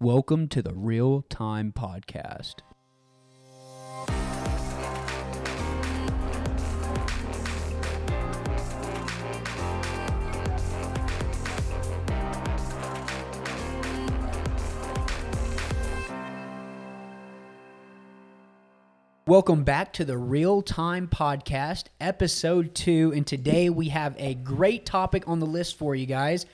Welcome to the Real Time Podcast. Welcome back to the Real Time Podcast, episode two. And today we have a great topic on the list for you guys.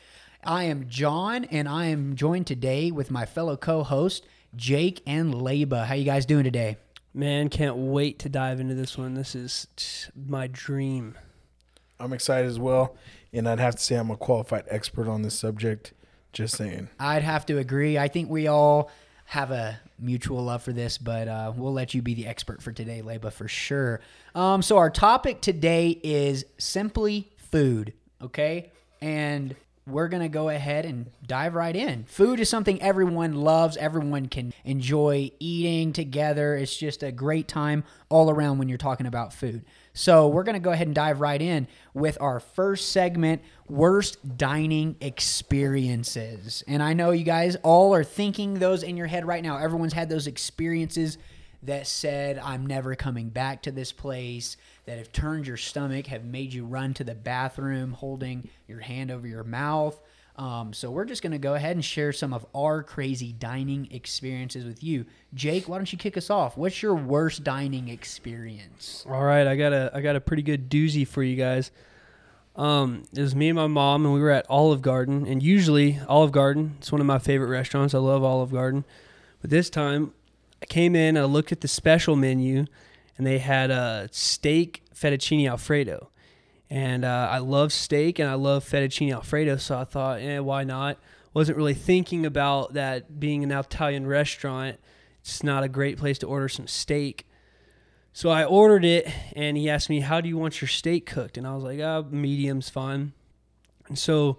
I am John, and I am joined today with my fellow co-host Jake and Leba. How you guys doing today? Man, can't wait to dive into this one. This is t- my dream. I'm excited as well, and I'd have to say I'm a qualified expert on this subject. Just saying. I'd have to agree. I think we all have a mutual love for this, but uh, we'll let you be the expert for today, Leba, for sure. Um, so our topic today is simply food, okay? And we're going to go ahead and dive right in. Food is something everyone loves, everyone can enjoy eating together. It's just a great time all around when you're talking about food. So, we're going to go ahead and dive right in with our first segment worst dining experiences. And I know you guys all are thinking those in your head right now. Everyone's had those experiences that said, I'm never coming back to this place, that have turned your stomach, have made you run to the bathroom holding your hand over your mouth. Um, so we're just going to go ahead and share some of our crazy dining experiences with you. Jake, why don't you kick us off? What's your worst dining experience? All right, I got a I got a pretty good doozy for you guys. Um, it was me and my mom, and we were at Olive Garden. And usually, Olive Garden, it's one of my favorite restaurants. I love Olive Garden. But this time, I came in, I looked at the special menu, and they had a steak fettuccine alfredo. And uh, I love steak and I love fettuccine alfredo, so I thought, eh, why not? Wasn't really thinking about that being an Italian restaurant. It's not a great place to order some steak. So I ordered it, and he asked me, "How do you want your steak cooked?" And I was like, "Ah, medium's fine." And so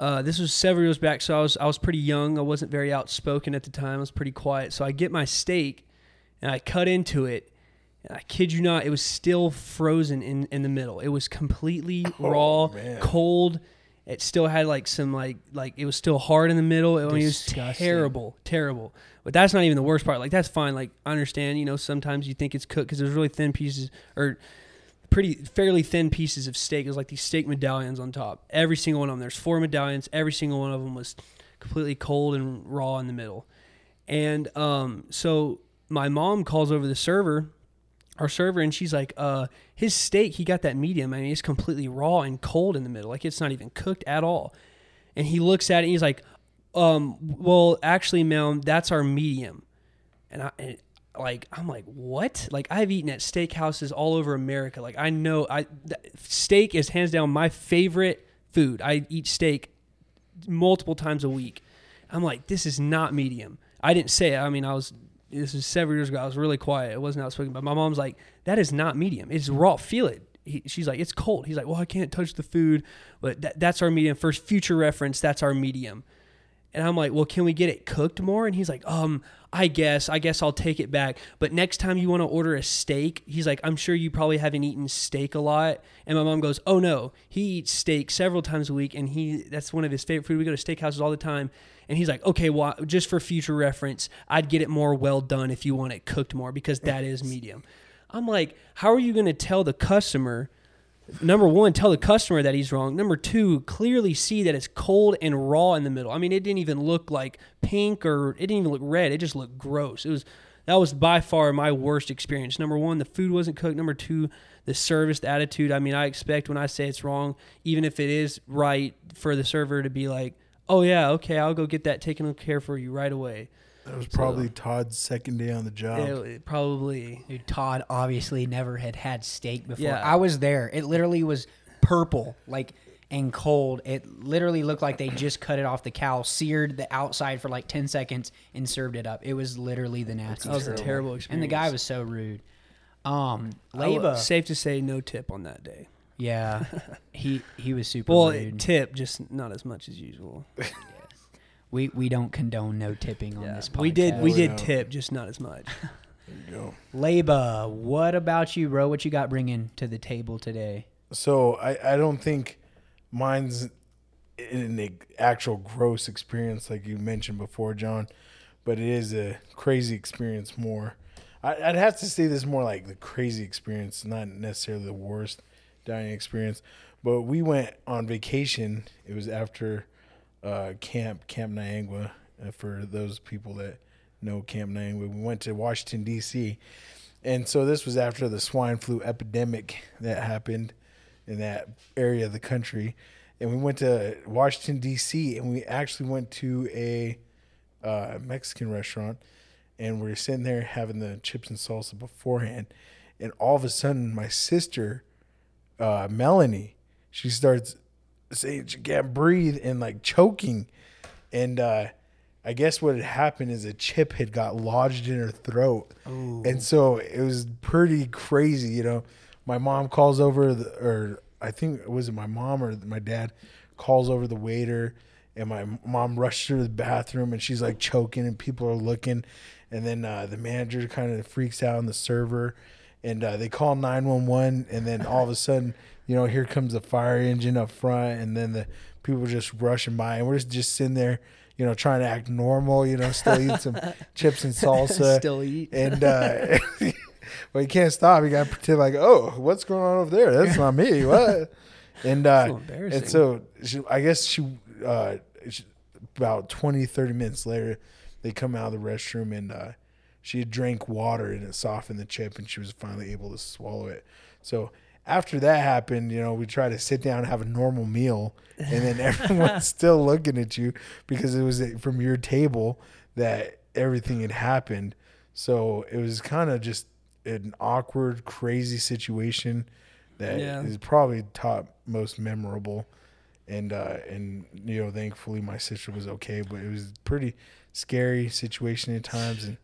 uh, this was several years back, so I was I was pretty young. I wasn't very outspoken at the time. I was pretty quiet. So I get my steak, and I cut into it. And I kid you not, it was still frozen in in the middle. It was completely raw, man. cold. It still had like some like like it was still hard in the middle. I mean, it was terrible, terrible. But that's not even the worst part. Like that's fine. Like I understand. You know, sometimes you think it's cooked because there's really thin pieces or pretty fairly thin pieces of steak. It was like these steak medallions on top. Every single one of them. There's four medallions. Every single one of them was completely cold and raw in the middle. And um, so my mom calls over the server, our server, and she's like, uh, his steak, he got that medium. I mean, it's completely raw and cold in the middle. Like it's not even cooked at all. And he looks at it and he's like, um, well, actually, ma'am, that's our medium. And I, and like, I'm like, what? Like, I've eaten at steakhouses all over America. Like, I know, I steak is hands down my favorite food. I eat steak multiple times a week. I'm like, this is not medium. I didn't say it. I mean, I was. This was several years ago. I was really quiet. It wasn't outspoken. But my mom's like, that is not medium. It's raw. Feel it. He, she's like, it's cold. He's like, well, I can't touch the food, but that, that's our medium. For future reference, that's our medium. And I'm like, well, can we get it cooked more? And he's like, um, I guess, I guess I'll take it back. But next time you want to order a steak, he's like, I'm sure you probably haven't eaten steak a lot. And my mom goes, oh no, he eats steak several times a week, and he that's one of his favorite food. We go to steakhouses all the time. And he's like, okay, well, just for future reference, I'd get it more well done if you want it cooked more because that is medium. I'm like, how are you going to tell the customer? Number one, tell the customer that he's wrong. Number two, clearly see that it's cold and raw in the middle. I mean, it didn't even look like pink or it didn't even look red. It just looked gross. It was that was by far my worst experience. Number one, the food wasn't cooked. Number two, the service, the attitude. I mean, I expect when I say it's wrong, even if it is right, for the server to be like, "Oh yeah, okay, I'll go get that taken care for you right away." That was probably Todd's second day on the job. It- it probably. Dude, Todd obviously never had had steak before. Yeah. I was there. It literally was purple, like and cold. It literally looked like they just cut it off the cow, seared the outside for like ten seconds, and served it up. It was literally the nastiest. That was a terrible experience. And the guy was so rude. Um, I will- Leba, Safe to say, no tip on that day. yeah, he he was super Well, rude. tip just not as much as usual. we we don't condone no tipping on Yeah. this podcast. We did we did tip, just not as much. There you go. Leba, what about you, bro? What you got bringing to the table today? So I, I don't think mine's an actual gross experience like you mentioned before, John, but it is a crazy experience more. I, I'd have to say this more like the crazy experience, not necessarily the worst dining experience. But we went on vacation. It was after uh, camp Camp Niangua. Uh, for those people that know Camp Niangua, we went to Washington D.C. And so this was after the swine flu epidemic that happened in that area of the country. And we went to Washington D.C. and we actually went to a uh, Mexican restaurant, and we are sitting there having the chips and salsa beforehand, and all of a sudden my sister, uh, Melanie, she starts saying she can't breathe and like choking, and uh, I guess what had happened is a chip had got lodged in her throat, Ooh. and so it was pretty crazy. You know, my mom calls over, the, or I think it was it my mom or my dad calls over the waiter, and my mom rushed to the bathroom, and she's like choking, and people are looking, and then uh, the manager kind of freaks out on the server, and uh, they call nine one one, and then all of a sudden, you know, here comes the fire engine up front, and then the people just rushing by, and we're just, just sitting there you know, trying to act normal, you know, still eat some chips and salsa. Still eat. And uh well you can't stop. You gotta pretend like, oh, what's going on over there? That's not me. What? And uh and so she, I guess she uh she, about 20 30 minutes later they come out of the restroom and uh she had drank water and it softened the chip and she was finally able to swallow it. So after that happened, you know, we try to sit down and have a normal meal, and then everyone's still looking at you because it was from your table that everything had happened. So it was kind of just an awkward, crazy situation that is Yeah. probably top most memorable. And uh, and you know, thankfully my sister was okay, but it was pretty scary situation at times, and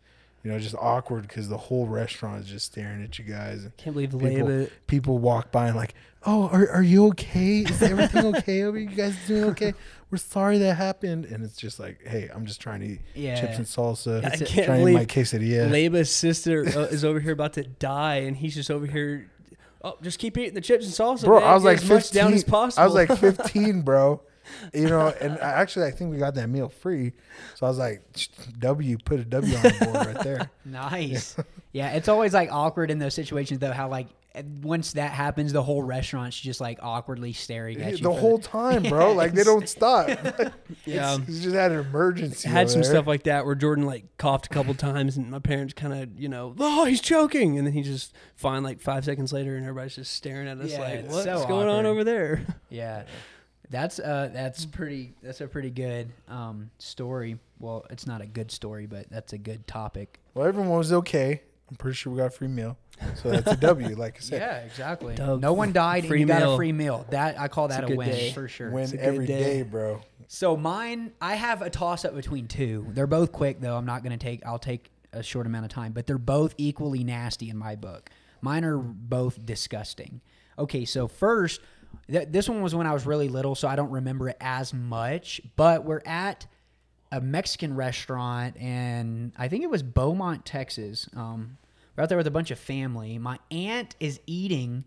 you know, just awkward because the whole restaurant is just staring at you guys. And Can't believe People- Leba. people walk by and like, "Oh, are are you okay? Is everything okay over? here? You guys doing okay? We're sorry that happened." And it's just like, "Hey, I'm just trying to eat Yeah. chips and salsa. I It's a- can't trying to eat my believe quesadilla." Leba's sister uh, is over here about to die, and he's just over here. Oh, just keep eating the chips and salsa, bro, man. I was Get like as much 15. down as possible. I was like 15, bro. You know, and I, actually, I think we got that meal free. So I was like, "W, put a W on the board right there." Nice. yeah, it's always like awkward in those situations though. How like eh, once that happens, the whole restaurant's just like awkwardly staring at you the for whole time, bro. Like they don't stop. yeah. It's just had an emergency. had over some there. stuff like that where Jordan like coughed a couple times, and my parents kind of, you know, oh, he's choking, and then he just fine like five seconds later, and everybody's just staring at us Yeah, like, what's so going on over there? Yeah. That's uh that's pretty that's a pretty good um story. Well, it's not a good story, but that's a good topic. Well, everyone was okay. I'm pretty sure we got a free meal, so that's a W. Like I said, Yeah, exactly. Dub. No one died Free and you got a meal. free meal. That I call It's that a a, good win day. for sure. win It's a good every day. day, bro. So mine, I have a toss up between two. They're both quick though. I'm not going to take. I'll take a short amount of time, but they're both equally nasty in my book. Mine are both disgusting. Okay, so first, th- this one was when I was really little, so I don't remember it as much. But we're at a Mexican restaurant, and I think it was Beaumont, Texas. Um, we're out there with a bunch of family. My aunt is eating.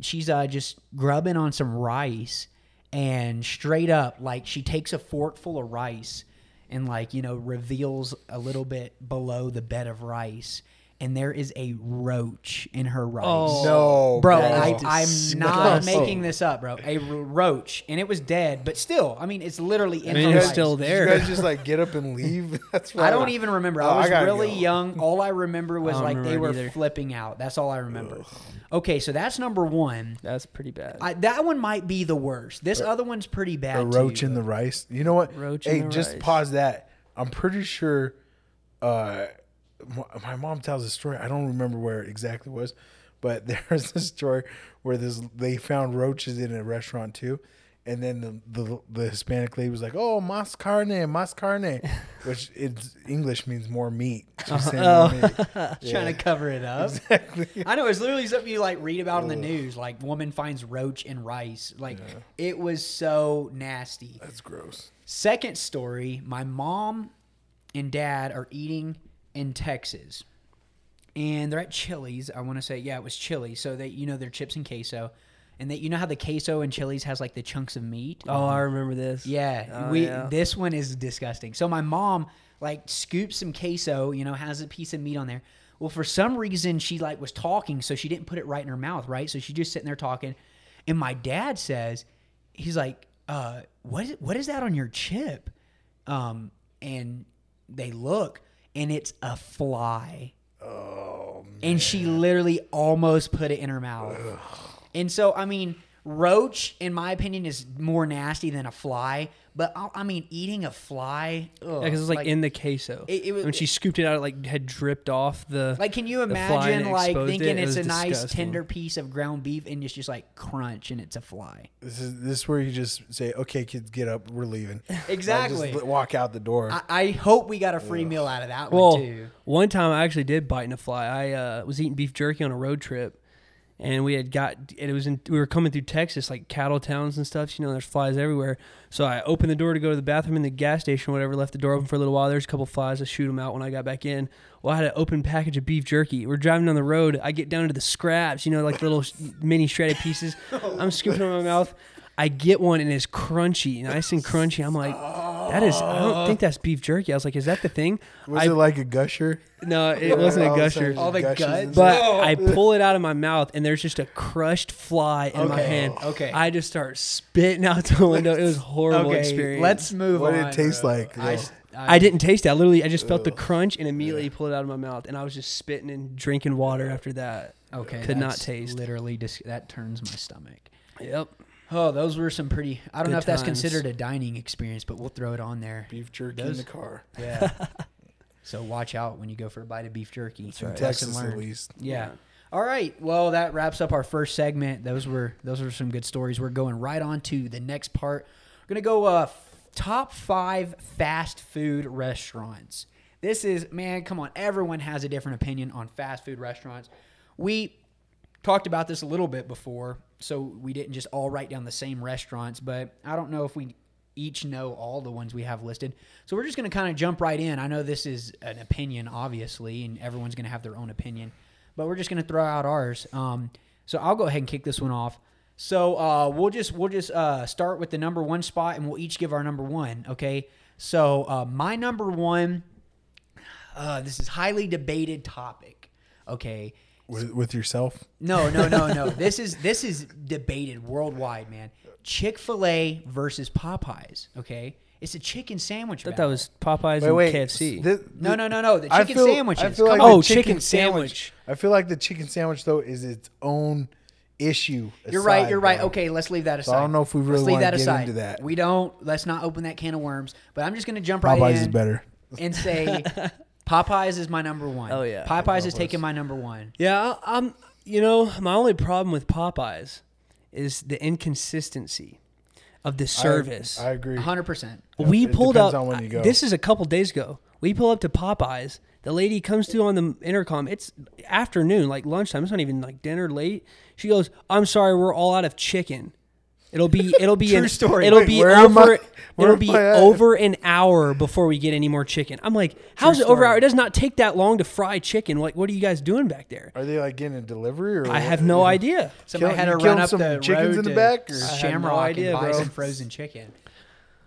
She's uh, just grubbing on some rice, and straight up, like she takes a fork full of rice, and like you know reveals a little bit below the bed of rice, and there is a roach in her rice. Oh, No, Bro, bro. I, That's I'm not making this up, bro. A roach, and it was dead, but still, I mean, it's literally in I mean, her rice. still Did there. you guys just like get up and leave? That's I don't why- even remember. Oh, I I was gotta really go. young. All I remember was I don't like they were either. flipping out. That's all I remember. Okay, so that's number one. That's pretty bad. I, that one might be the worst. This other one's pretty bad. a roach too. in the rice. You know what? Roach hey, in the just rice. pause that. I'm pretty sure. Uh, my, mom tells a story. I don't remember where it exactly was, but there's a story where this they found roaches in a restaurant too. And then the, the the Hispanic lady was like, "Oh, mas carne, mas carne," which it's English means more meat. She's uh-huh. saying more oh. meat. trying to cover it up. Exactly. I know it's literally something you like read about in the news. Like woman finds roach in rice. Like it was so nasty. That's gross. Second story, my mom and dad are eating in Texas. And they're at Chili's. I want to say, yeah, it was Chili's. So they, you know, they're chips and queso. and that you know how the queso and Chili's has like the chunks of meat. Oh, I remember this. Yeah, Oh, we yeah. this one is disgusting. So my mom like scoops some queso, you know, has a piece of meat on there. Well, for some reason she like was talking, so she didn't put it right in her mouth, right? So she's just sitting there talking, and my dad says, he's like, uh, what is, what is that on your chip? Um, and they look, and it's a fly. Oh, man. and she literally almost put it in her mouth. And so, I mean, roach, in my opinion, is more nasty than a fly. But I, I mean, eating a fly, ugh, Yeah, because it's like, in the queso. It- it was- when she scooped it out, it like had dripped off the. like, can you the fly and imagine like thinking it? It it's a was nice tender piece of ground beef and it's just like crunch and it's a fly? this is this is where you just say, "Okay, kids, get up. We're leaving." Exactly. just walk out the door. I, I hope we got a free meal out of that Well, one too. one time I actually did bite in a fly. I uh, was eating beef jerky on a road trip, and we had got and it was in we were coming through Texas, like cattle towns and stuff. You know, there's flies everywhere. So I opened the door to go to the bathroom in the gas station, or whatever. Left the door open for a little while. There's a couple flies. I shoot them out when I got back in. Well, I had an open package of beef jerky. We're driving down the road. I get down to the scraps, you know, like little mini shredded pieces. Oh, I'm scooping them in my mouth. I get one and it's crunchy, nice and crunchy. I'm like, that is. I don't think that's beef jerky. I was like, is that the thing? was I, it like a gusher? no, it wasn't a gusher. All the gushes guts? But stuff. I pull it out of my mouth, and there's just a crushed fly in my Okay, hand. okay. I just start spitting out the window. It was a horrible Okay, experience. let's move What on. did it taste bro. like? I, though? I, I didn't taste it. I literally, I just felt the crunch and immediately pulled it out of my mouth, and I was just spitting and drinking water after that. Okay, Could not that's taste. Literally, dis- that turns my stomach. Yep. Oh, those were some pretty. I don't Good know if that's times. considered a dining experience, but we'll throw it on there. beef jerky Those- in the car. Yeah. so watch out when you go for a bite of beef jerky. In Lesson Texas, at learned. least. Yeah. All right. Well, that wraps up our first segment. Those were those were some good stories. We're going right on to the next part. We're gonna go uh, f- top five fast food restaurants. This is man, come on. Everyone has a different opinion on fast food restaurants. We talked about this a little bit before, so we didn't just all write down the same restaurants, but I don't know if we each know all the ones we have listed. So we're just going to kind of jump right in. I know this is an opinion, obviously, and everyone's going to have their own opinion, but we're just going to throw out ours. Um, so I'll go ahead and kick this one off. So uh, we'll just we'll just uh, start with the number one spot, and we'll each give our number one. Okay. So uh, my number one. Uh, this is highly debated topic. Okay. With, with yourself? No, no, no, no. this is this is debated worldwide, man. Chick Fil A versus Popeyes. Okay, it's a chicken sandwich. I thought that was Popeyes Wait, and wait. KFC. Th- no, no, no, no. The chicken feel- sandwiches. I Come like. Oh, the chicken sandwich. I feel like the chicken sandwich though is its own issue. You're right. You're right. bro. Okay, let's leave that aside. I don't know if we really let's leave wanna that get aside. into that. We don't. Let's not open that can of worms. But I'm just gonna jump right Popeyes in Popeyes is better. and say Popeyes is my number one. Oh, yeah. Popeyes is taking my number one. Yeah, I- I'm. You know, my only problem with Popeyes is the inconsistency of the service. I, I agree. 100. percent we It pulled up. on when you go. This is a couple days ago. We pull up to Popeyes. The lady comes through on the intercom. It's afternoon, like lunchtime. It's not even like dinner late. She goes, "I'm sorry, we're all out of chicken. It'll be it'll be True an, story. It'll Wait, be where am over I- where it'll am be I at? over an hour before we get any more chicken." I'm like, "How's it over story. hour? It does not take that long to fry chicken. Like, what are you guys doing back there?" Are they like getting a delivery or? I what? have no idea. Somebody Kill- had to you run killing up some the chickens road in the to back, or- I have Shamrock no idea, and buy bro. some frozen chicken.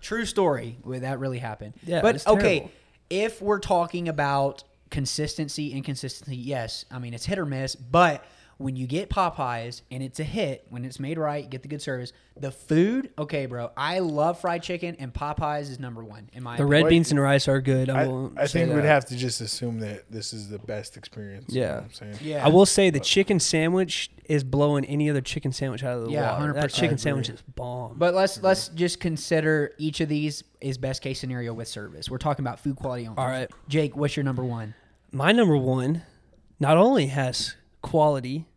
True story. Well, that really happened. Yeah, but okay, terrible. if we're talking about consistency, inconsistency, yes. I mean it's hit or miss, but when you get Popeyes and it's a hit, when it's made right, get the good service. The food, okay, bro. I love fried chicken, and Popeyes is number one in my. The opinion. red beans and rice are good. I, I, won't I say think we'd have to just assume that this is the best experience. you know Yeah. what I'm saying. Yeah, I will say the chicken sandwich is blowing any other chicken sandwich out of the Yeah, water. 100%. That chicken sandwich is bomb. But let's let's just consider each of these is best case scenario with service. We're talking about food quality only. All right. Jake, what's your number one? My number one not only has quality,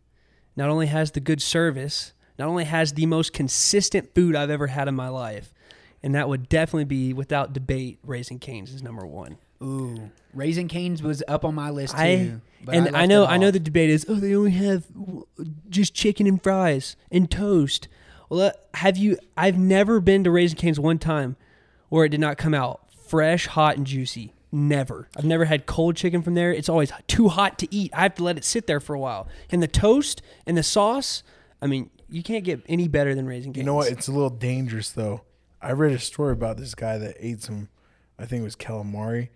not only has the good service, not only has the most consistent food I've ever had in my life, and that would definitely be without debate. Raising Cane's is number one. Ooh, Raising Cane's was up on my list too. I and left I, know I know the debate is oh they only have just chicken and fries and toast. Well, uh, have you? I've never been to Raising Cane's one time where it did not come out fresh, hot, and juicy. Never. I've never had cold chicken from there. It's always too hot to eat. I have to let it sit there for a while. And the toast and the sauce. I mean, you can't get any better than Raising Cane's. You know what? It's a little dangerous though. I read a story about this guy that ate some, I think it was calamari,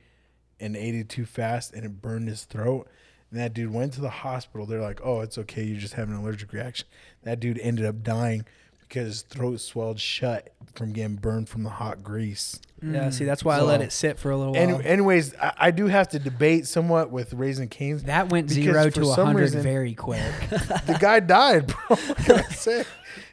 and ate it too fast and it burned his throat. And that dude went to the hospital. They're like, "Oh, it's okay. You just have an allergic reaction." That dude ended up dying because his throat swelled shut from getting burned from the hot grease. Yeah, see, that's why I let So- it sit for a little while. Any, anyways, I, I do have to debate somewhat with Raising Cane's. That went Because zero for to some 100 reason- very quick. the guy died, bro. What can I say?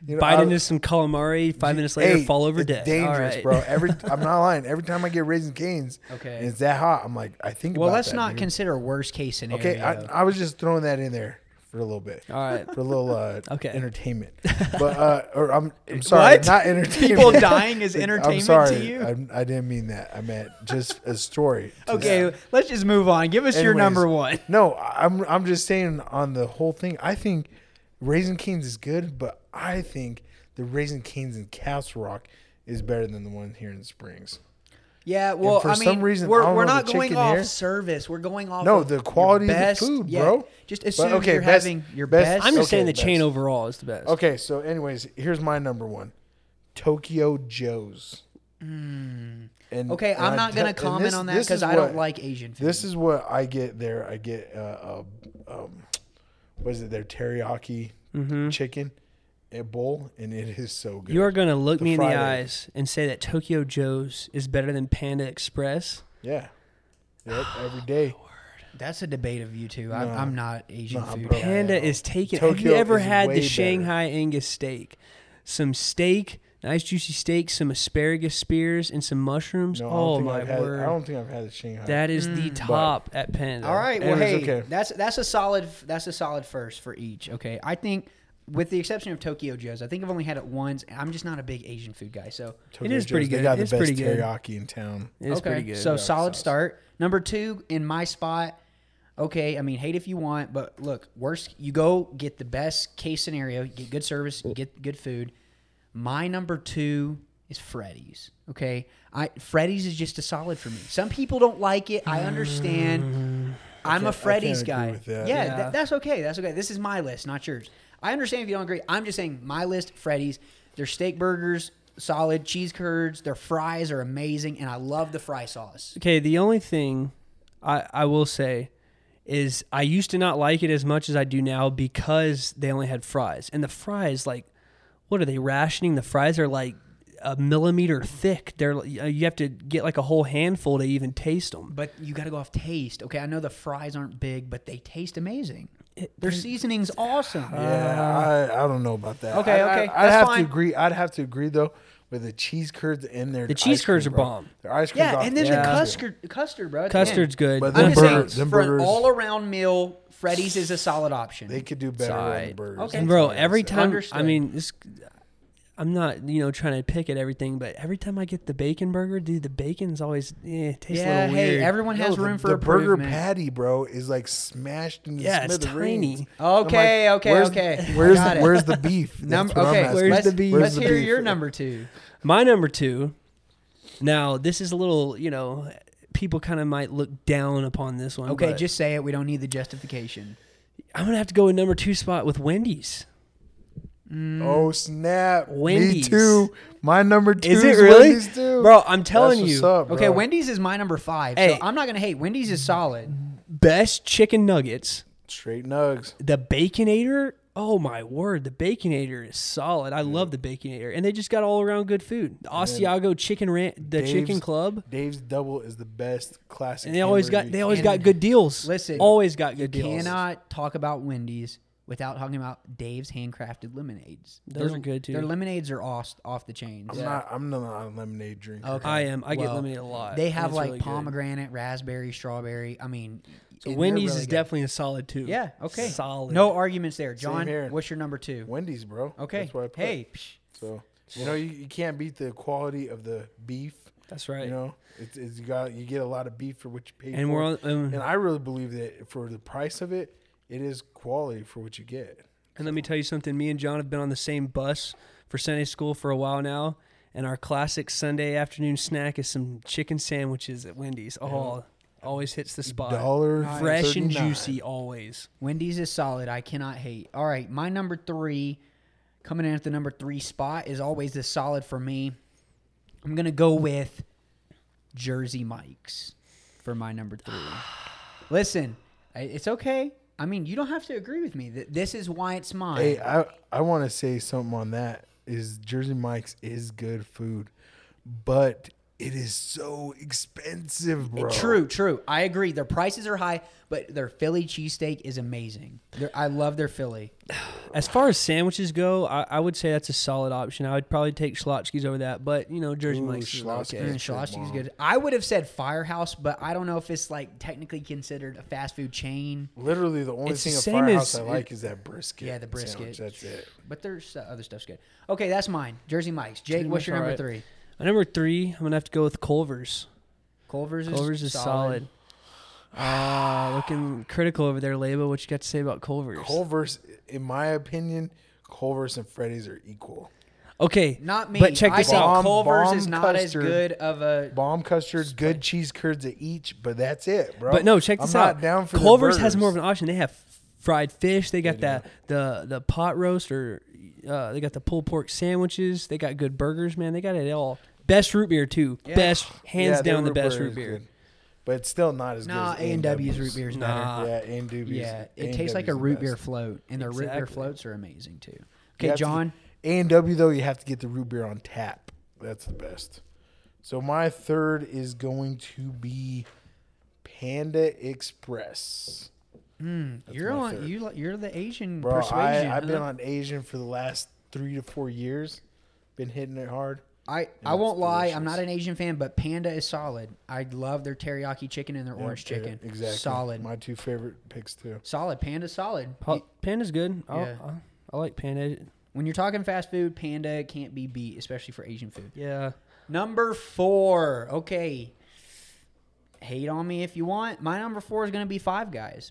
You know, Bite I- into some calamari, five minutes later, Hey, fall over it's dead. Dangerous, right. bro. Every I'm not lying. Every time I get raising canes, Okay. and it's that hot, I'm like, I think. well, about let's that, not dude. consider worst case scenario. Okay, I, I was just throwing that in there for a little bit, All right. for a little uh, Okay. entertainment. But uh, or I'm, I'm sorry, What? not entertainment. People dying is I'm entertainment sorry, to you? I'm, I didn't mean that. I meant just a story. to okay, let's just move on. Give us your number one. No, I'm I'm just saying on the whole thing. I think Raising Canes is good, but I think the Raising Canes in Castle Rock is better than the one here in Springs. Yeah, well, for I mean, some reason, we're, don't we're not going off here- service. We're going off. No, of the your quality of the best- food, yeah, bro. Just But, assume okay, you're best- having your best- best. I'm just saying Okay, the chain overall is the best. Okay, so anyways, here's my number one, Tokyo Joe's. And Hmm. okay, and I'm not te- gonna comment this- on that because is I don't like Asian food. This is what I get there. I get uh, uh um, what is it? Their teriyaki chicken, a bowl, and it is so good. You are going to look The me in the eyes and say that Tokyo Joe's is better than Panda Express. yeah, yep, every day. That's a debate of you two. I'm, I'm not Asian Nah, food. bro. Panda at all. is taking. have you ever had way the better. Shanghai Angus steak? Some steak, nice juicy steak, some asparagus spears, and some mushrooms. No, oh my I've had, word! I don't think I've had the Shanghai. that is the mm. top at Panda. All right. Well, Anyways, hey, okay. that's that's a solid that's a solid first for each. Okay, I think with the exception of Tokyo Joe's, I think I've only had it once. I'm just not a big Asian food guy, so Tokyo is pretty Joe's, They good. got the It's best pretty good. teriyaki in town. It's okay. pretty good. So Yeah, solid sauce. start. Number two in my spot. Okay, I mean, hate if you want, but look, worst you go get the best case scenario, you get good service, you get good food. My number two is Freddy's. Okay, I Freddy's is just a solid for me. Some people don't like it. I understand. Mm. I'm can't- a I Freddy's can't agree guy. with that. Yeah, Yeah. tha- that's okay. That's okay. This is my list, not yours. I understand if you don't agree. I'm just saying my list. Freddy's. Their steak burgers solid. Cheese curds. Their fries are amazing, and I love the fry sauce. Okay, the only thing I, I will say is I used to not like it as much as I do now because they only had fries. And the fries, like, what are they rationing? The fries are like a millimeter thick. They're uh, you have to get like a whole handful to even taste them. But you got to go off taste. Okay, I know the fries aren't big, but they taste amazing. Their seasoning's awesome. Uh, yeah, I, I don't know about that. Okay, I, okay, I, would have fine. to agree. I'd have to agree though with the cheese curds and their The cheese curds cream, are bro. bomb. Their ice cream. Yeah, and then the custard, custard, bro. Custard's good. But I'm them just burgers- saying, them for an all-around meal, Freddy's is a solid option. They could do better on the Side. burgers. Okay. And bro, I'm every saying. time I mean this I'm not, you know, trying to pick at everything, but every time I get the bacon burger, dude, the bacon's always eh, it tastes a little weird. yeah, hey, weird. everyone No, has the, room for the burger improvement. patty, bro, is like smashed into Yeah, it's smithereens. tiny. I'm Okay, okay, where's, okay. Where's Got the, it. where's the beef? That's Number, what I'm okay, asking. Where's let's, the beef? Where's let's the hear beef? your number two. My number two. Now, this is a little, you know, people kind of might look down upon this one. Okay, but just say it. We don't need the justification. I'm gonna have to go with number two spot with Wendy's. Oh snap! Wendy's. Me too. My number two Is is, it really, Wendy's too, bro? I'm telling you, what's up, Okay. Wendy's is my number five. Hey. So I'm not gonna hate. Wendy's is solid. best chicken nuggets. Straight nugs. The Baconator. Oh my word, the Baconator is solid. I love the Baconator, and they just got all around good food. The Asiago Chicken Ranch, the Dave's- Chicken Club, Dave's Double is the best classic. and they always got they always And got good deals. listen, always got good You deals. cannot talk about Wendy's without talking about Dave's handcrafted lemonades. Those Their- are good, too. Their lemonades are off off the chains. I'm not. I'm not a lemonade drinker. Okay. I am. I get Well, lemonade a lot. They and have it's like really good. pomegranate, raspberry, strawberry. I mean, So and they're Wendy's really is good. definitely a solid two. yeah okay. solid. No arguments there, John. here. What's your number two? Wendy's, bro. Okay. That's what I put. Hey, psh, So you know you, you can't beat the quality of the beef. that's right. You know, it's, it's you got you get a lot of beef for what you pay and for. we're on. Um, and I really believe that for the price of it, it is quality for what you get. And let me tell you something. Me and John have been on the same bus for Sunday school for a while now, and our classic Sunday afternoon snack is some chicken sandwiches at Wendy's. Oh, always hits the spot. Dollar Fresh and juicy, always. Wendy's is solid. I cannot hate. All right, my number three. Coming in at the number three spot is always the solid for me. I'm gonna go with Jersey Mike's for my number three. Listen, it's okay. I mean, you don't have to agree with me. Th- This is why it's mine. Hey, I I want to say something on that. Is Jersey Mike's is good food, but it is so expensive, bro. True, true. I agree. Their prices are high, but their Philly cheesesteak is amazing. They're, I love their Philly. As far as sandwiches go, I, I would say that's a solid option. I would probably take Schlotzsky's over that, but you know Jersey Ooh, Mike's is okay. And good, Schlotzsky's good. I would have said Firehouse, but I don't know if it's like technically considered a fast food chain. Literally, the only It's thing the of same Firehouse as- I like is that brisket. Yeah, the brisket. sandwich. That's it. But there's uh, other stuff's good. Okay, that's mine. Jersey Mike's. Jake, Jersey what's your number alright. three? My number three, I'm gonna have to go with Culver's. Culver's is Culver's is solid. Ah, looking critical over there, Labo. What you got to say about Culver's? Culver's, in my opinion, Culver's and Freddy's are equal. okay, Not me. But check this think out. Culver's Bomb is not as good of a. Bomb custard, good cheese curds at each, but that's it, bro. but no, check this I'm out. Not down for the Culver's has more of an option. They have fried fish. They got They that the the pot roast or uh, they got the pulled pork sandwiches. They got good burgers, man. They got it all. Best root beer too. Yeah. Best hands Yeah, down the best beer root beer. good. but it's still not as Nah, good. as A and W's root beer is better. Nah. Yeah, A and W's. yeah, it tastes like a root beer float, and their root beer floats are amazing too. Okay, John. A and W though, you have to get the root beer on tap. That's the best. So my third is going to be Panda Express. Mm, That's You're on. third. You you're the Asian Bro, persuasion. I, I've been on Asian for the last three to four years. Been hitting it hard. I, I won't lie, I'm not an Asian fan, but Panda is solid. I love their teriyaki chicken and their Yeah, orange yeah, chicken. exactly. Solid. My two favorite picks too. solid. Panda's solid. Pa- Panda's good. I'll- Yeah. I'll- I like Panda. When you're talking fast food, Panda can't be beat, especially for Asian food. Yeah. Number four. Okay. Hate on me if you want. My number four is going to be Five Guys.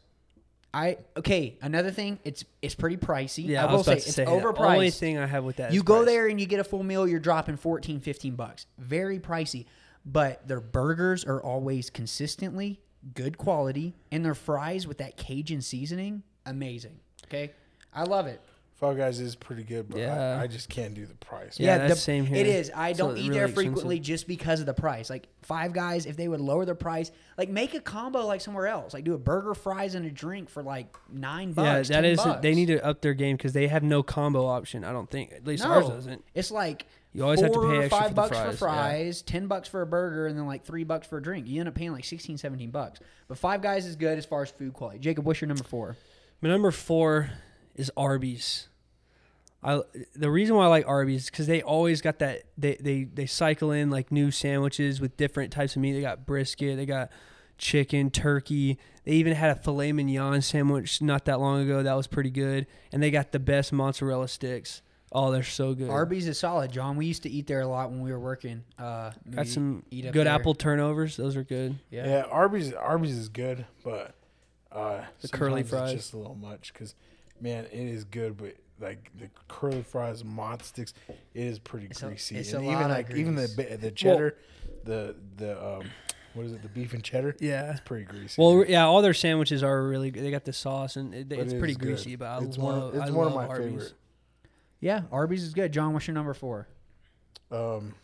I okay. Another thing, it's it's pretty pricey. Yeah, I I, will was say it's say that. overpriced. Only thing I have with that, you go price. there and you get a full meal, you're dropping 14, 15 bucks. Very pricey. But their burgers are always consistently good quality, and their fries with that Cajun seasoning, amazing. Okay, I love it. Five Guys is pretty good, but Yeah. I, I just can't do the price. Yeah, the- that's same here. It is. I So don't it's eat really there expensive. frequently just because of the price. Like Five Guys, if they would lower their price, like make a combo like somewhere else. Like do a burger, fries, and a drink for like nine Yeah, bucks. that 10 is. bucks. They need to up their game because they have no combo option. I don't think. At least No, ours doesn't. it's like You always have to pay extra five for the bucks fries, for yeah. fries, ten bucks for a burger, and then like three bucks for a drink. You end up paying like 16, 17 bucks. But Five Guys is good as far as food quality. Jacob, what's your number four? My number four is Arby's. I the reason why I like Arby's is because they always got that they, they they cycle in like new sandwiches with different types of meat. They got brisket, they got chicken, turkey. They even had a filet mignon sandwich not that long ago that was pretty good, and they got the best mozzarella sticks. Oh, they're so good. Arby's is solid, John. We used to eat there a lot when we were working. Uh, got some eat good there. apple turnovers. Those are good. Yeah. Yeah, Arby's Arby's is good, but uh, The curly fries. it's just a little much because man, it is good, but like the curly fries, mod sticks, it is pretty It's a- greasy. it's and a even lot of like even the the cheddar, the the um, what is it? The beef and cheddar. Yeah. It's pretty greasy. Well, yeah, all their sandwiches are really good. They got the sauce and it, it's it pretty is good. greasy, but I it's love one, it's I one of my Arby's. favorite. Yeah, Arby's is good. John, what's your number four? Um,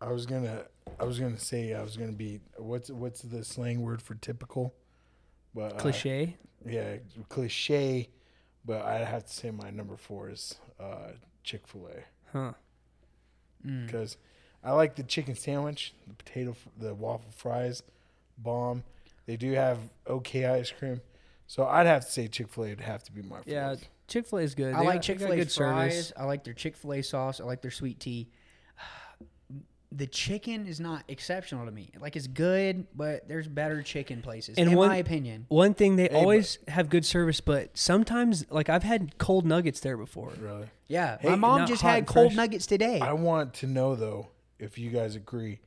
I was gonna, I was gonna say, I was gonna be, what's what's the slang word for typical? But uh, Cliche. Yeah, cliche. But I have to say my number four is uh, Chick Fil A Huh. Mm. because I like the chicken sandwich, the potato, f- the waffle fries, bomb. They do have okay ice cream, so I'd have to say Chick Fil A would have to be my fourth. Yeah, Chick Fil A is good. I They like Chick Fil A fries. service. I like their Chick Fil A sauce. I like their sweet tea. The chicken is not exceptional to me. Like it's good, but there's better chicken places, And in one- my opinion. One thing they Hey, but- always have good service, but sometimes like I've had cold nuggets there before. really. Yeah, Hey, my mom just had cold fresh. nuggets today. I want to know though if you guys agree.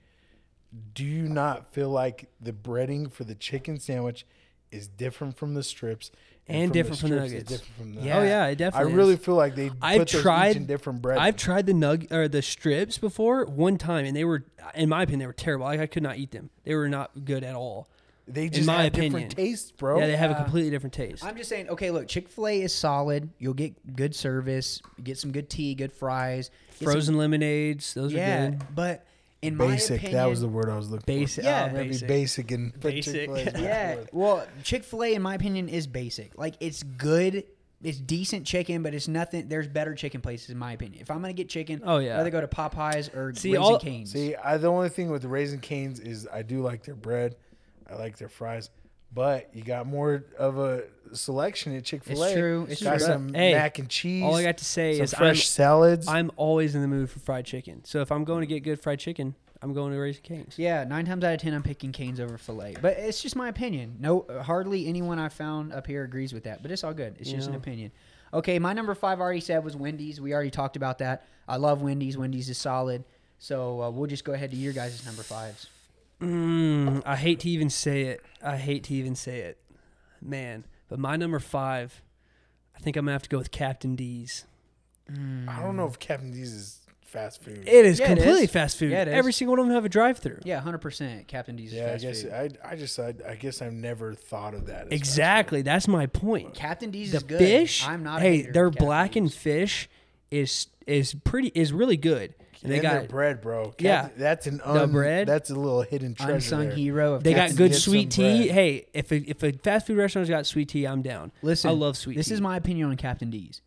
Do you not feel like the breading for the chicken sandwich is different from the strips, And different from the strips nuggets. different from the Yeah. Oh yeah, it I definitely. I really is. feel like they I've put those each tried- in different bread. I've tried the nug or the strips before one time, and they were, in my opinion, they were terrible. Like I could not eat them. They were not good at all. They just in my have opinion. different tastes, bro. yeah, they have a completely different taste. I'm just saying. Okay, look, Chick Fil A is solid. You'll get good service. You get some good tea, good fries, get some- Frozen lemonades, those yeah, are good. but in my basic. opinion, that was the word I was looking Basic. for. Yeah. oh, Maybe basic. basic and Basic. Chick-fil-A as my Yeah. Well, Chick Fil A, in my opinion, is basic. Like it's good. It's decent chicken, but it's nothing. There's better chicken places, in my opinion. If I'm gonna get chicken, Oh, yeah. I'd rather go to Popeyes or See, Raising all- Cane's. See, I, the only thing with the Raisin Canes is I do like their bread, I like their fries, but you got more of a selection at Chick Fil A. It's true, it's got true. some Hey, mac and cheese. All I got to say some is I'm, fresh salads. I'm always in the mood for fried chicken. So if I'm going to get good fried chicken, I'm going to Raising Cane's. Yeah, nine times out of ten, I'm picking Canes over filet. But it's just my opinion. No, hardly anyone I found up here agrees with that. But it's all good. It's just an opinion. Okay, my number five I already said was Wendy's. We already talked about that. I love Wendy's. Wendy's is solid. So uh, we'll just go ahead to your guys' number fives. Mm, I hate to even say it. I hate to even say it, man. But my number five, I think I'm gonna have to go with Captain D's. Mm. I don't know if Captain D's is fast food. It is Yeah, it completely is. fast food. Yeah, it is. Every single one of them have a drive-through. Yeah, hundred percent. Captain D's. yeah, I is fast guess food. I, I just I, I guess I've never thought of that. as fast Exactly. That's my point. Captain D's The is good. fish. I'm not. A hey, hater of their Captain blackened D's. fish is is pretty is really good. Food. And they And their got bread, bro. Yeah. that's an The un, bread. That's a little hidden treasure. unsung there. hero of. they got good sweet tea. bread. Hey, if a, if a fast food restaurant's got sweet tea, I'm down. Listen, I love sweet tea. This tea. is my opinion on Captain D's.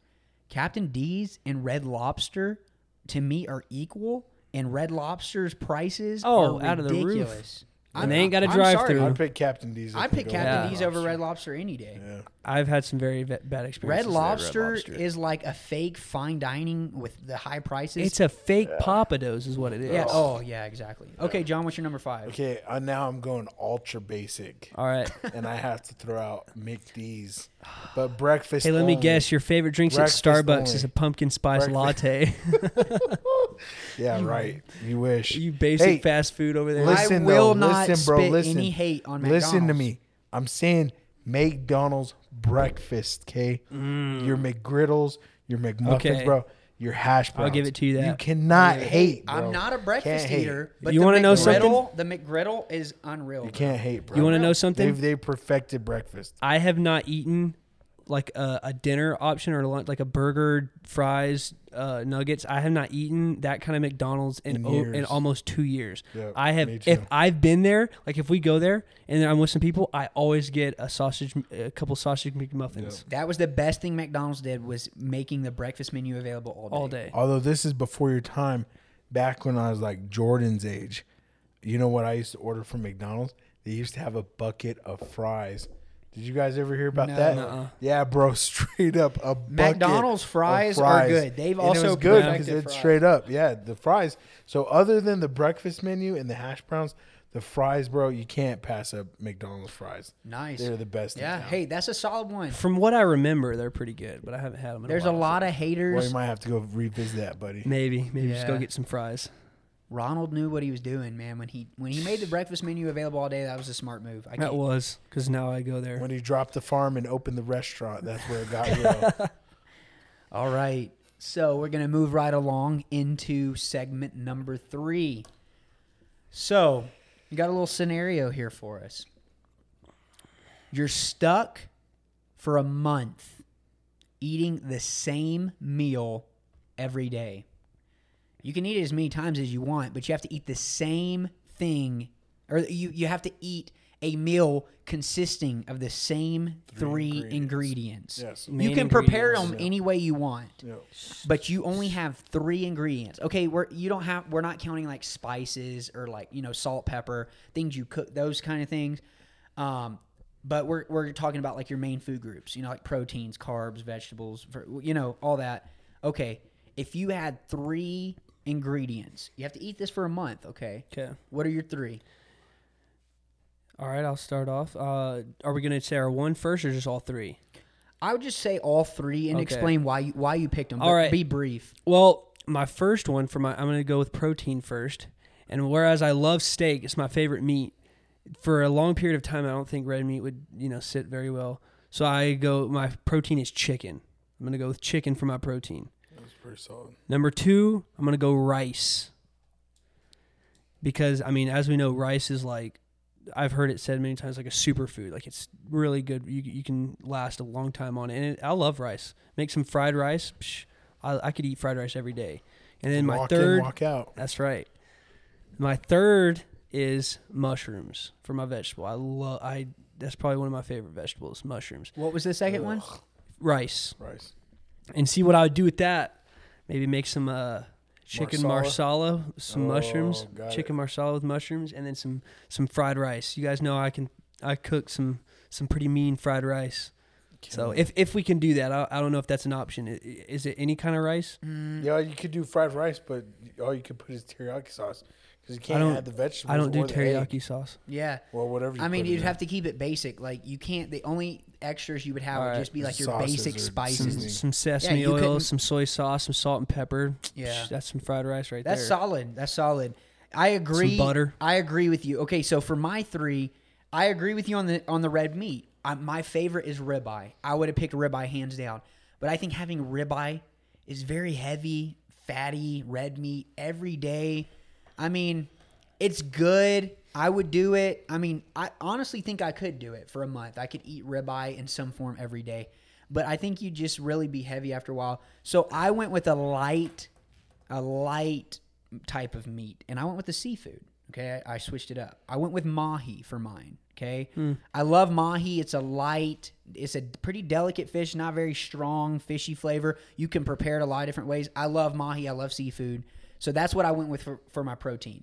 Captain D's and Red Lobster, to me, are equal, and Red Lobster's prices Oh, are out of the roof. Ridiculous. And they ain't got a I'm drive-through. sorry. I'd pick Captain D's. if I'd we pick go Captain Yeah. D's over Red Lobster any day. Yeah. I've had some very ve- bad Red experiences. Red Lobster, is like a fake fine dining with the high prices. It's a fake Pappadeaux, is what it is. yeah. Oh, yeah, exactly. Okay, John, what's your number five? Okay, uh, now I'm going ultra basic, All right. and I have to throw out McD's, but breakfast. Hey, let me only. guess. Your favorite drinks Breakfast at Starbucks only. is a pumpkin spice Breakfast. latte. Yeah, right. You wish. you basic Hey, fast food over there. listen, I will though, not listen, bro, spit listen. any hate on McDonald's. Listen to me. I'm saying McDonald's breakfast, okay? Mm. Your McGriddles, your McMuffins, Okay. bro. Your hash browns. I'll give it to you that. You cannot hate. Bro. I'm not a breakfast Can't hate. eater, but You wanna know something? The McGriddle is unreal. You can't hate, bro. You wanna know something? They've they perfected breakfast. I have not eaten like a, a dinner option or lunch, like a burger, fries, uh, nuggets. I have not eaten that kind of McDonald's in In o- in almost two years. Yeah, I have. me If. I've been there, like if we go there and I'm with some people, I always get a sausage, a couple sausage McMuffins That was the best thing McDonald's did was making the breakfast menu available all day. all day. Although this is before your time, back when I was like Jordan's age, you know what I used to order from McDonald's? They used to have a bucket of fries. Did you guys ever hear about No. that? Nuh-uh. Yeah, bro, straight up a bucket McDonald's of fries are good. They've And also it was good because it's fries. straight up. Yeah, the fries. So other than the breakfast menu and the hash browns, the fries, bro, you can't pass up McDonald's fries. Nice. They're the best. yeah. In town. Hey, that's a solid one. From what I remember, they're pretty good, but I haven't had them. In There's a, a lot so- of haters. well, you might have to go revisit that, buddy. Maybe, maybe just go get some fries. Ronald knew what he was doing, man. When he when he made the breakfast menu available all day, that was a smart move. I That can't- was because now I go there. When he dropped the farm and opened the restaurant, that's where it got real. All right. So we're going to move right along into segment number three. So you got a little scenario here for us. You're stuck for a month eating the same meal every day. You can eat it as many times as you want, but you have to eat the same thing, or you, you have to eat a meal consisting of the same three, ingredients. ingredients. Yes. You Main can prepare ingredients. them any way you want, Yeah. but you only have three ingredients. Okay, we're you don't have we're not counting like spices or like you know salt, pepper, things you cook, those kind of things. Um, but we're we're talking about like your main food groups, you know, like proteins, carbs, vegetables, you know, all that. Okay, if you had three ingredients, you have to eat this for a month. Okay, Okay. what are your three? All right, I'll start off. Uh, are we gonna say our one first or just all three? I would just say all three and Okay. explain why you why you picked them. All right. be brief. Well, my first one for my I'm gonna go with protein first. And whereas I love steak, it's my favorite meat. For a long period of time, I don't think red meat would you know sit very well. So I go. My protein is chicken. I'm gonna go with chicken for my protein. That's pretty solid. Number two, I'm gonna go rice. Because I mean, as we know, rice is like I've heard it said many times like a superfood. Like it's really good. You you can last a long time on it. And it, I love rice. Make some fried rice. Psh, I, I could eat fried rice every day. And then my walk third, in, walk out. that's right. My third is mushrooms for my vegetable. I love. I that's probably one of my favorite vegetables. Mushrooms, What was the second one? Rice, Rice. and see what I would do with that. Maybe make some uh, chicken Marsala? marsala, some Oh, mushrooms, chicken it. marsala with mushrooms, and then some some fried rice. You guys know I can I cook some some pretty mean fried rice. So Killing if if we can do that, I, I don't know if that's an option. I- i- Is it any kind of rice? Mm, Yeah, you could do fried rice, but all you could put is teriyaki sauce because you can't don't- add the vegetables. I don't do or the egg. teriyaki sauce. yeah. Well, whatever. You I mean, put in you'd there. have to keep it basic. Like you can't. The only extras you would have would Alright. just be like your Sauces basic or Some, spices. some sesame you oil, couldn't- some soy sauce, some salt and pepper. Yeah. Psh, that's some fried rice right there. That's there. solid. That's solid. I agree. butter. I agree with you. Okay, so for my three, I agree with you on the on the red meat. I, my favorite is ribeye. I would have picked ribeye hands down. But I think having ribeye is very heavy, fatty, red meat every day. I mean, it's good. I would do it. I mean, I honestly think I could do it for a month. I could eat ribeye in some form every day. But I think you just really be heavy after a while. So I went with a light a light type of meat, and I went with the seafood. Okay, I, I switched it up. I went with mahi for mine. Okay, hmm. I love mahi. It's a light. It's a pretty delicate fish, not very strong fishy flavor. You can prepare it a lot of different ways. I love mahi. I love seafood, so that's what I went with for, for my protein.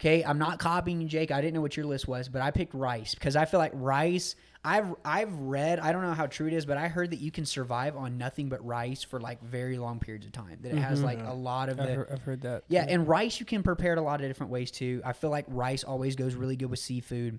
Okay, I'm not copying you, Jake. I didn't know what your list was, but I picked rice because I feel like rice. I've I've read. I don't know how true it is, but I heard that you can survive on nothing but rice for like very long periods of time. That it has like mm-hmm. a lot of I've, the heard, I've heard that. yeah, and rice you can prepare it a lot of different ways too. I feel like rice always goes really good with seafood.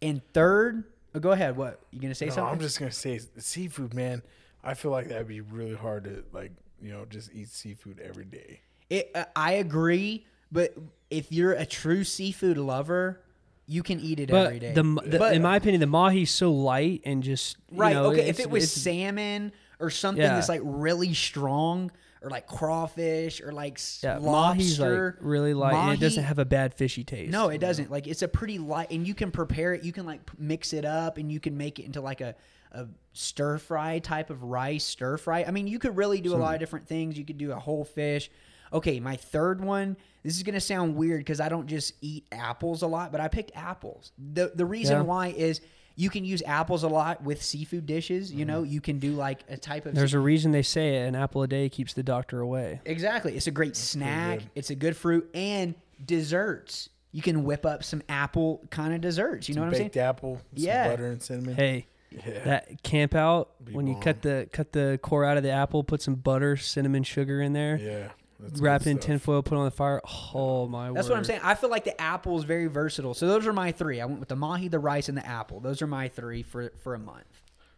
And third, oh, go ahead. What you gonna say No, something? I'm just gonna say seafood, man. I feel like that'd be really hard to like, you know, just eat seafood every day. It, uh, I agree, but if you're a true seafood lover, you can eat it But every day. the, the But- in my opinion, the mahi's so light and just you right? know, okay, if it was salmon or something Yeah. that's like really strong, or like crawfish, or like yeah, mahi's like really light and it doesn't have a bad fishy taste. No, it doesn't. Like it's a pretty light, and you can prepare it. You can like mix it up, and you can make it into like a, a stir fry type of rice stir fry. I mean, you could really do a lot of different things. You could do a whole fish. Okay, my third one. This is gonna sound weird because I don't just eat apples a lot, but I picked apples. the The reason Yeah. why is you can use apples a lot with seafood dishes. You know, mm. you can do like a type of There's a reason they say an apple a day keeps the doctor away. Exactly. It's a great snack. It's a good fruit and desserts. You can whip up some apple kind of desserts. You know what I'm saying? Baked apple, some Yeah. butter and cinnamon. Hey, yeah. that camp out Be when you bomb. cut the cut the core out of the apple, put some butter, cinnamon, sugar in there, yeah. that's wrap it in stuff. tinfoil, put it on the fire. Oh my That's word. what I'm saying. I feel like the apple is very versatile. So those are my three. I went with the mahi, the rice, and the apple. Those are my three for for a month.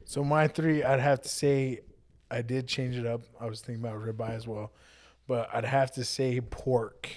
So my three, I'd have to say, I did change it up. I was thinking about ribeye as well, but I'd have to say pork,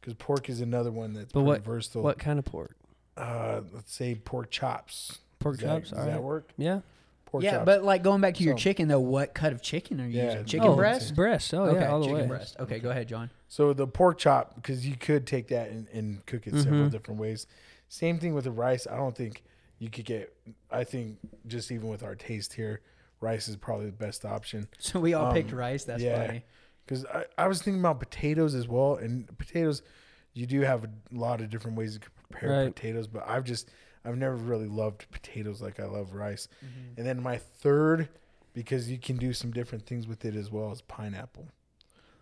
because pork is another one that's But pretty what versatile. what kind of pork? Uh, let's say pork chops. Pork Does that- chops. Does all that right. work? Yeah. Pork yeah, chops. but like going back to your So- chicken though, what cut of chicken are you Yeah, using? Chicken oh, breast. Breast. Oh okay, yeah, all the chicken way. breast. Okay, go ahead, John. So the pork chop, because you could take that and, and cook it several Mhm. different ways. Same thing with the rice. I don't think you could get. I think just even with our taste here, rice is probably the best option. So we all Um, picked rice. That's yeah. funny. Because I, I was thinking about potatoes as well, and potatoes, you do have a lot of different ways you can prepare Right. potatoes, but I've just I've never really loved potatoes like I love rice. Mm-hmm. And then my third, because you can do some different things with it as well, as pineapple.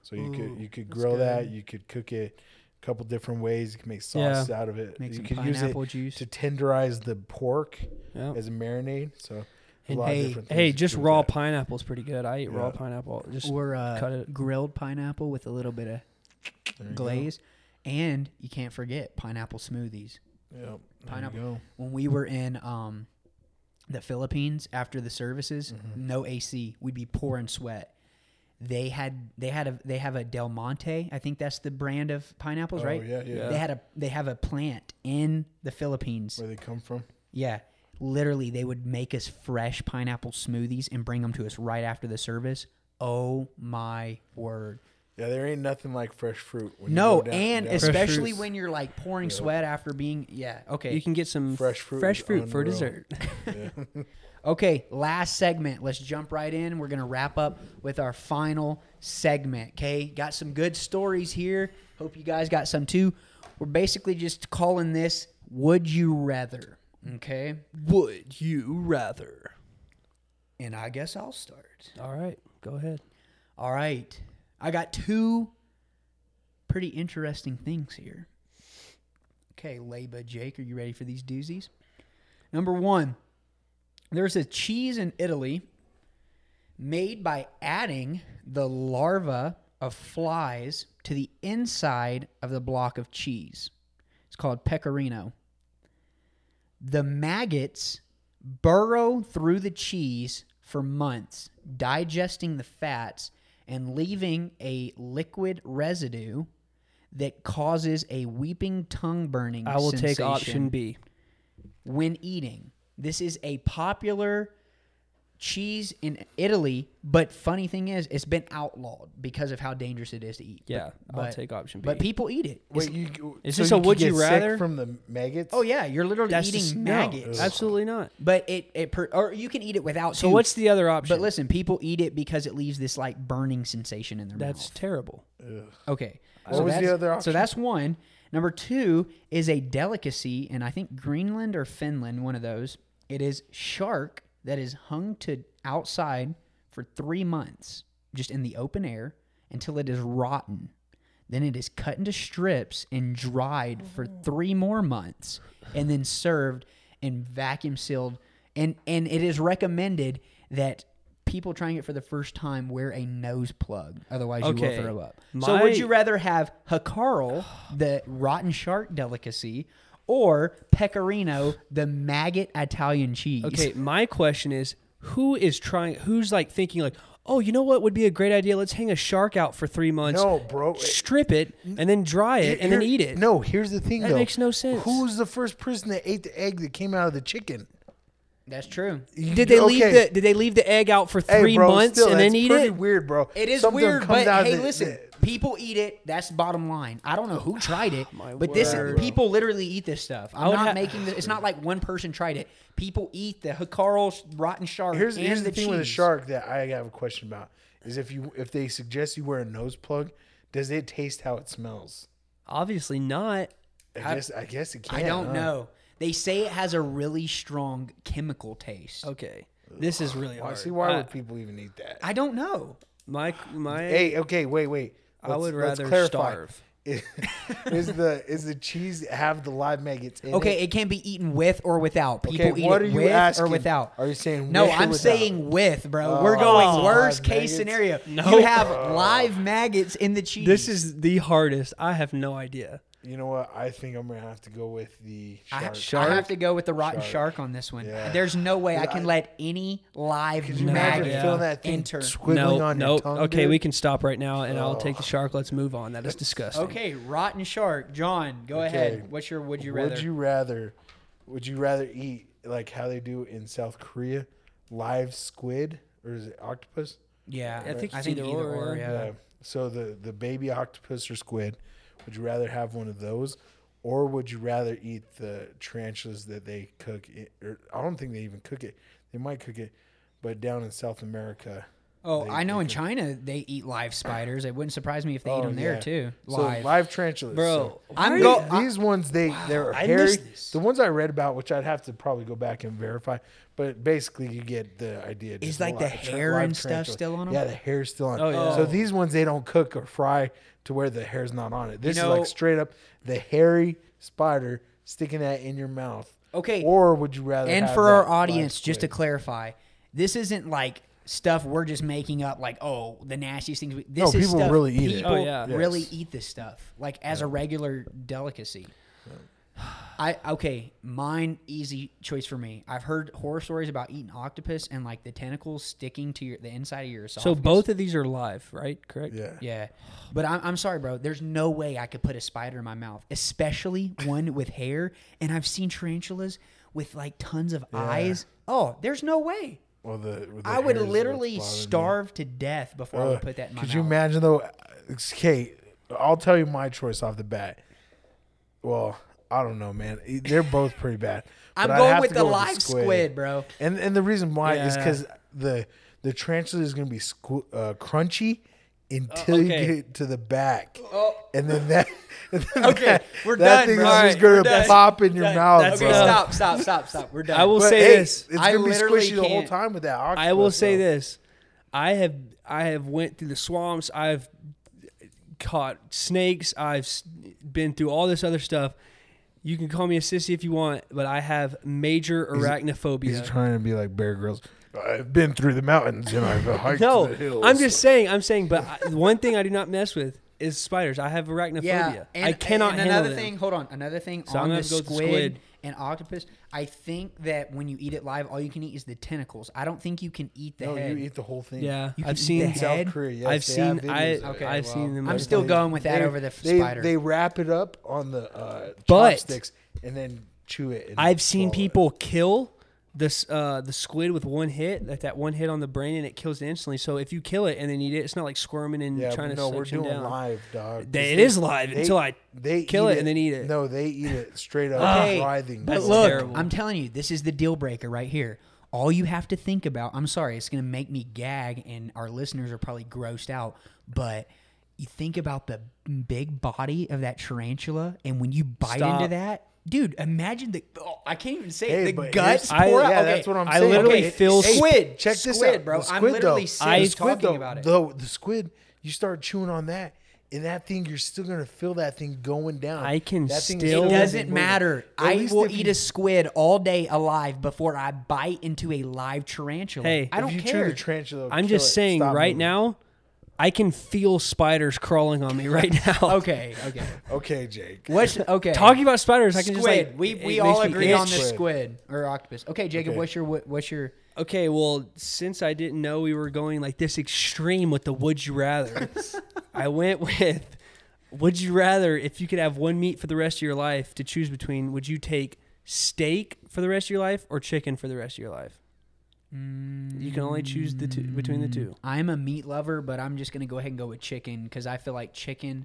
So you Ooh, could you could that's grill that, you could cook it a couple different ways. You can make sauce out of it. Make you some could use it pineapple juice. to tenderize the pork Yeah. as a marinade. So a And lot of hey- different things Hey, just can do with raw that. pineapple is pretty good. I eat raw pineapple. Just or uh, cut it. grilled pineapple with a little bit of There you go. glaze, and you can't forget pineapple smoothies. There Pineapple. when we were in um, the Philippines after the services, Mm-hmm. no AC, we'd be pouring sweat. They had they had a they have a Del Monte, I think that's the brand of pineapples, Oh, right? yeah, yeah. Yeah. They had a they have a plant in the Philippines. Where they come from? Yeah. Literally, they would make us fresh pineapple smoothies and bring them to us right after the service. Oh my word. Yeah, there ain't nothing like fresh fruit. When you No, go down- and down- especially fruits. when you're like pouring sweat after being yeah. Okay. You can get some Fresh fresh fruit fruit, fresh fruit for unreal. dessert. Okay, last segment. Let's jump right in. We're going to wrap up with our final segment. Okay, got some good stories here. Hope you guys got some too. We're basically just calling this Would You Rather. Okay, Would you rather? and I guess I'll start. All right, go ahead. All right, I got two pretty interesting things here. Okay, Leba, Jake, are you ready for these doozies? Number one, there's a cheese in Italy made by adding the larva of flies to the inside of the block of cheese. It's called pecorino. The maggots burrow through the cheese for months, digesting the fats and leaving a liquid residue that causes a weeping tongue burning I will take sensation option B. when eating. This is a popular cheese in Italy, but funny thing is, it's been outlawed because of how dangerous it is to eat. Yeah, But- I'll take option B. But people eat it. It's- Wait, you, Is so this a could would you get sick rather? from the maggots? oh yeah, you're literally That's eating just- no, maggots. absolutely not. But it it per, or you can eat it without. So too. what's the other option? But listen, people eat it because it leaves this like burning sensation in their that's mouth. That's terrible. Okay. What was the that's- other So that's one. Number two is a delicacy, and I think Greenland or Finland, one of those. It is shark that is hung to outside for three months, just in the open air, until it is rotten. Then it is cut into strips and dried for oh. three more months, and then served and vacuum sealed. And and it is recommended that people trying it for the first time wear a nose plug, otherwise you will throw up. so My- would you rather have Hakarl, the rotten shark delicacy, or Pecorino, the maggot Italian cheese? Okay, my question is who is trying who's like thinking like, "Oh, you know what would be a great idea? Let's hang a shark out for 3 months." No, bro. Strip it and then dry it and then eat it. No, here's the thing That though. makes no sense. Who was the first person that ate the egg that came out of the chicken? That's true. Did they leave the did they leave the egg out for Hey, 3 bro, months still, and then eat pretty it? Weird, bro. It is Something weird, comes but out hey, the- listen, the- people eat it. That's the bottom line. I don't know who tried it, My but this word. people literally eat this stuff. I'm not ha- making this. It's not like one person tried it. People eat the Hakarl rotten shark. Here's and here's the, thing with a shark that I have a question about is if you if they suggest you wear a nose plug, does it taste how it smells? Obviously not. I, guess I guess it can. I don't huh? know. They say it has a really strong chemical taste. Okay. This is really Well, I hard. see why I- would people even eat that? I don't know. my my hey, okay, wait, wait. I Let's- would let's rather clarify. starve. is the is the cheese have the live maggots in it? Okay, it? it can be eaten with or without. People Okay, eat what it are you with asking? or without. Are you saying No, with or I'm without? saying with, bro. Oh, We're going live worst case maggots? scenario. No. You have oh. live maggots in the cheese. This is the hardest. I have no idea. You know what? I think I'm gonna have to go with the I, shark. I have to go with the rotten Shark. shark, on this one. Yeah. There's no way I I- can let any live Could you imagine maggot Yeah. feeling that thing enter. squiggling No, on no. your tongue? Okay, dude? we can stop right now, and I'll take the oh. shark. Let's move on. That is disgusting. Okay, rotten shark. John, go Okay. ahead. What's your would you rather? Would you rather? Would you rather eat like how they do in South Korea, live squid or is it octopus? yeah, I think I it's think either either, or, or. yeah. Yeah. Yeah. So the the baby octopus or squid, would you rather have one of those, or would you rather eat the tarantulas that they cook? It, or I don't think they even cook it. They might cook it, but down in South America. Oh, they- I know in cook- China they eat live spiders. It wouldn't surprise me if they eat Oh, them there yeah. too. So Live. live tarantulas, Bro, So I'm why go- are you- these ones they they're I hairy. The ones I read about, which I'd have to probably go back and verify, but basically you get the idea. Is like the hair live and stuff still on them. Yeah, the hair's still on. Oh, yeah. So these ones they don't cook or fry to where the hair's not on it. This know- is like straight up the hairy spider sticking that in your mouth. Okay. Or would you rather? and for our audience, just to clarify, this isn't like stuff we're just making up. Like, oh, the nastiest things. we- This No, is people stuff really eat it. Oh, yeah. really Yes. eat this stuff like as a regular delicacy. I okay, mine easy choice for me. I've heard horror stories about eating octopus and like the tentacles sticking to your the inside of your esophagus. So both of these are live, right? Correct. Yeah. Yeah, but I'm, I'm sorry, bro. There's no way I could put a spider in my mouth, especially one with hair. And I've seen tarantulas with like tons of eyes. Oh, there's no way. Well, the, the I would literally what's bothering me. starve to death before I Uh, would put that in my Could mouth. you imagine though? Okay, I'll tell you my choice off the bat. Well, I don't know, man. They're both pretty bad. I'm going with the live squid. bro. And and the reason why is because the the tarantula is going to be squ- uh, crunchy until you okay. get to the back, Oh, and then that. and then Okay, that, we're that done, thing bro. is Alright, just going we're to done. pop in your That- mouth. that's okay, bro. stop, stop, stop, stop. We're done. I will But, say hey, this. It's I gonna be literally squishy the whole time with that. Octopus, I will say though. this: I have I have went through the swamps. I've caught snakes. I've been through all this other stuff. You can call me a sissy if you want, but I have major He's- arachnophobia. He's trying to be like Bear Grylls. I've been through the mountains and I've hiked no, the hills. I'm just saying. I'm saying, but I, one thing I do not mess with is spiders. I have arachnophobia. yeah, and, I cannot and handle another them. thing. Hold on, another thing So I'm on the go squid, squid. and octopus. I think that when you eat it live, all you can eat is the tentacles. I don't think you can eat the no, head. you eat the whole thing. Yeah, You can I've eat seen. the In South head? Korea, yes, I've seen. I videos of it. Okay, I've well, seen them. I'm still that. going with that They- over the they, spider. They wrap it up on the uh, But- chopsticks and then chew it. and I've seen swallow it. people kill this uh, the squid with one hit, like that one hit on the brain, and it kills it instantly. So if you kill it and then eat it, it's not like squirming and Yeah, trying but to no, we're suction doing down. live, dog. They- it they- is live they- until I they kill eat it and then eat it. No, they eat it straight up, Okay, writhing. But look, terrible. I'm telling you, this is the deal breaker right here. All you have to think about, I'm sorry, it's going to make me gag, and our listeners are probably grossed out, but you think about the big body of that tarantula, and when you bite Stop. into that, dude, imagine the, oh, I can't even say Hey, it, the but guts here's- pour I- out. yeah, okay. that's what I'm saying. I saying. literally Okay, feel hey, squid. Check this Squid, out, bro. The I'm literally though. serious The squid, talking though, about it. Though the squid, you start chewing on that, and that thing, you're still gonna feel that thing going down. I can that thing is still- It gonna be doesn't moving. matter. At I least will if eat you- a squid all day alive before I bite into a live tarantula. Hey, I don't if you care. chew the tarantula, I'm kill just it, saying, stop right moving. now, I can feel spiders crawling on me right now. okay, okay. Okay, Jake. What's okay? Talking about spiders, I can squid. just like we it we makes all me agree itch. on this Squid. squid or octopus. Okay, Jacob, Okay. what's your what's your Okay, well, since I didn't know we were going like this extreme with the would you rather, I went with would you rather if you could have one meat for the rest of your life to choose between, would you take steak for the rest of your life or chicken for the rest of your life? You can only choose the two between the two. I'm a meat lover, but I'm just gonna go ahead and go with chicken because I feel like chicken,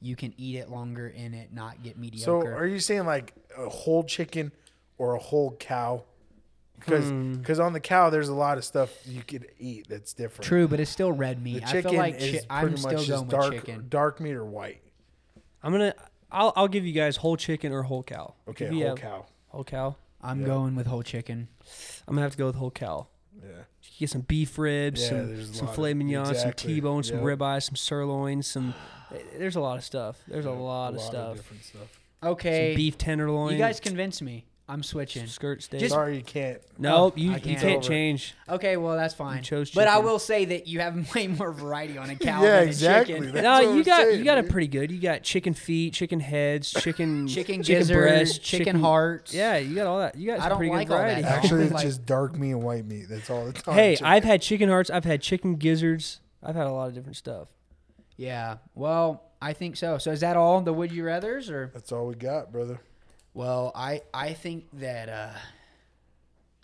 you can eat it longer and it not get So, mediocre. are you saying like a whole chicken or a whole cow? Because Hmm. because on the cow, there's a lot of stuff you could eat that's different. True, but it's still red The meat. I chicken feel like is chi- pretty I'm much still just going dark, with chicken. dark meat or white. I'm gonna I'll I'll give you guys whole chicken or whole cow. Okay, If you whole have cow. Whole cow. I'm Yeah. going with whole chicken. I'm gonna have to go with whole cow. Yeah. You get some beef ribs, Yeah, some some lot filet of- mignon, exactly. some T-bone, some Yep. ribeye, some sirloin, some. eh, There's a lot of stuff. There's a Yeah, lot of stuff. different stuff. Okay, Some beef tenderloin. you guys convinced me. I'm switching. skirt steak. Just- Sorry, you can't. nope, Oh, you, I you can't. can't Over. change. Okay, well that's fine. chose But I chicken. will say that you have way more variety on a cow Yeah, than exactly. a chicken. That's no, what you I'm got saying, you got it dude. pretty good. You got chicken feet, chicken heads, chicken chicken chicken gizzard, breast, chicken, hearts. Yeah, you got all that. You got I some don't pretty like good all that, variety. Actually, it's Like- just dark meat and white meat. That's all it's on. Hey, chicken. I've had chicken hearts. I've had chicken gizzards. I've had a lot of different stuff. Yeah. Well, I think so. So is that all the would you rather's or? That's all we got, brother. Well, I I think that uh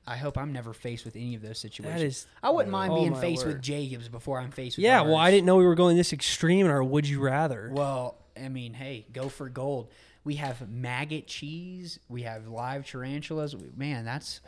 I hope I'm never faced with any of those situations. That is. I wouldn't mind Oh, being faced word. with Jacobs before I'm faced with. Yeah, well, I didn't know we were going this extreme in our would you rather. Well, I mean, hey, go for gold. We have maggot cheese. We have live tarantulas. Man, that's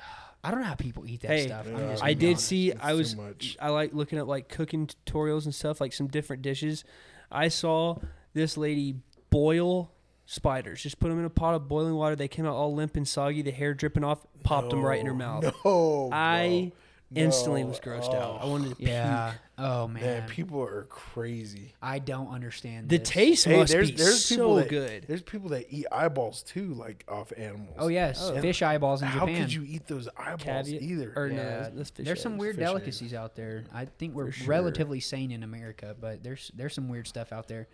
I don't know how people eat that Hey, stuff. I'm Yeah, just I did honest. see. It's I too was. much. I like looking at like cooking tutorials and stuff, like some different dishes. I saw this lady boil spiders. Just put them in a pot of boiling water. They came out all limp and soggy. The hair dripping off. Popped them right in her mouth. No, I bro. instantly No. was grossed out. I Oh, wanted to puke. Oh man. Man, people are crazy. I don't understand The this. taste Hey, must there's be there's people so that, good. There's people that eat eyeballs too, like off animals. Oh yes, Oh. fish eyeballs in How Japan. could you eat those eyeballs Caviar- either? or Yeah, that's- that's fish there's some weird Fish eggs. delicacies out there. I think we're sure. relatively sane in America, but there's there's some weird stuff out there.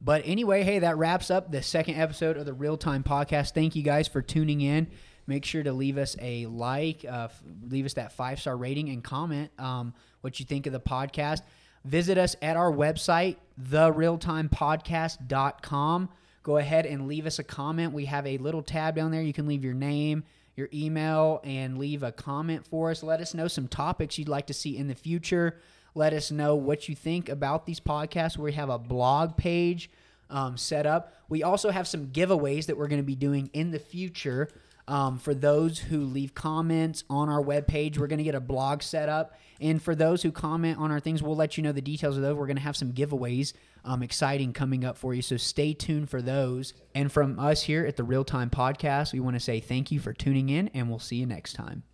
But anyway, hey, that wraps up the second episode of the Real Time Podcast. Thank you guys for tuning in. Make sure to leave us a like, uh, f- leave us that five star rating, and comment um, what you think of the podcast. Visit us at our website, therealtimepodcast.com. Go ahead and leave us a comment. We have a little tab down there. You can leave your name, your email and leave a comment for us. Let us know some topics you'd like to see in the future. Let us know what you think about these podcasts. We have a blog page um, set up. We also have some giveaways that we're going to be doing in the future. Um, for those who leave comments on our webpage, we're going to get a blog set up. And for those who comment on our things, we'll let you know the details of those. We're going to have some giveaways, um, exciting coming up for you. So stay tuned for those. And from us here at the Real Time Podcast, we want to say thank you for tuning in, and we'll see you next time.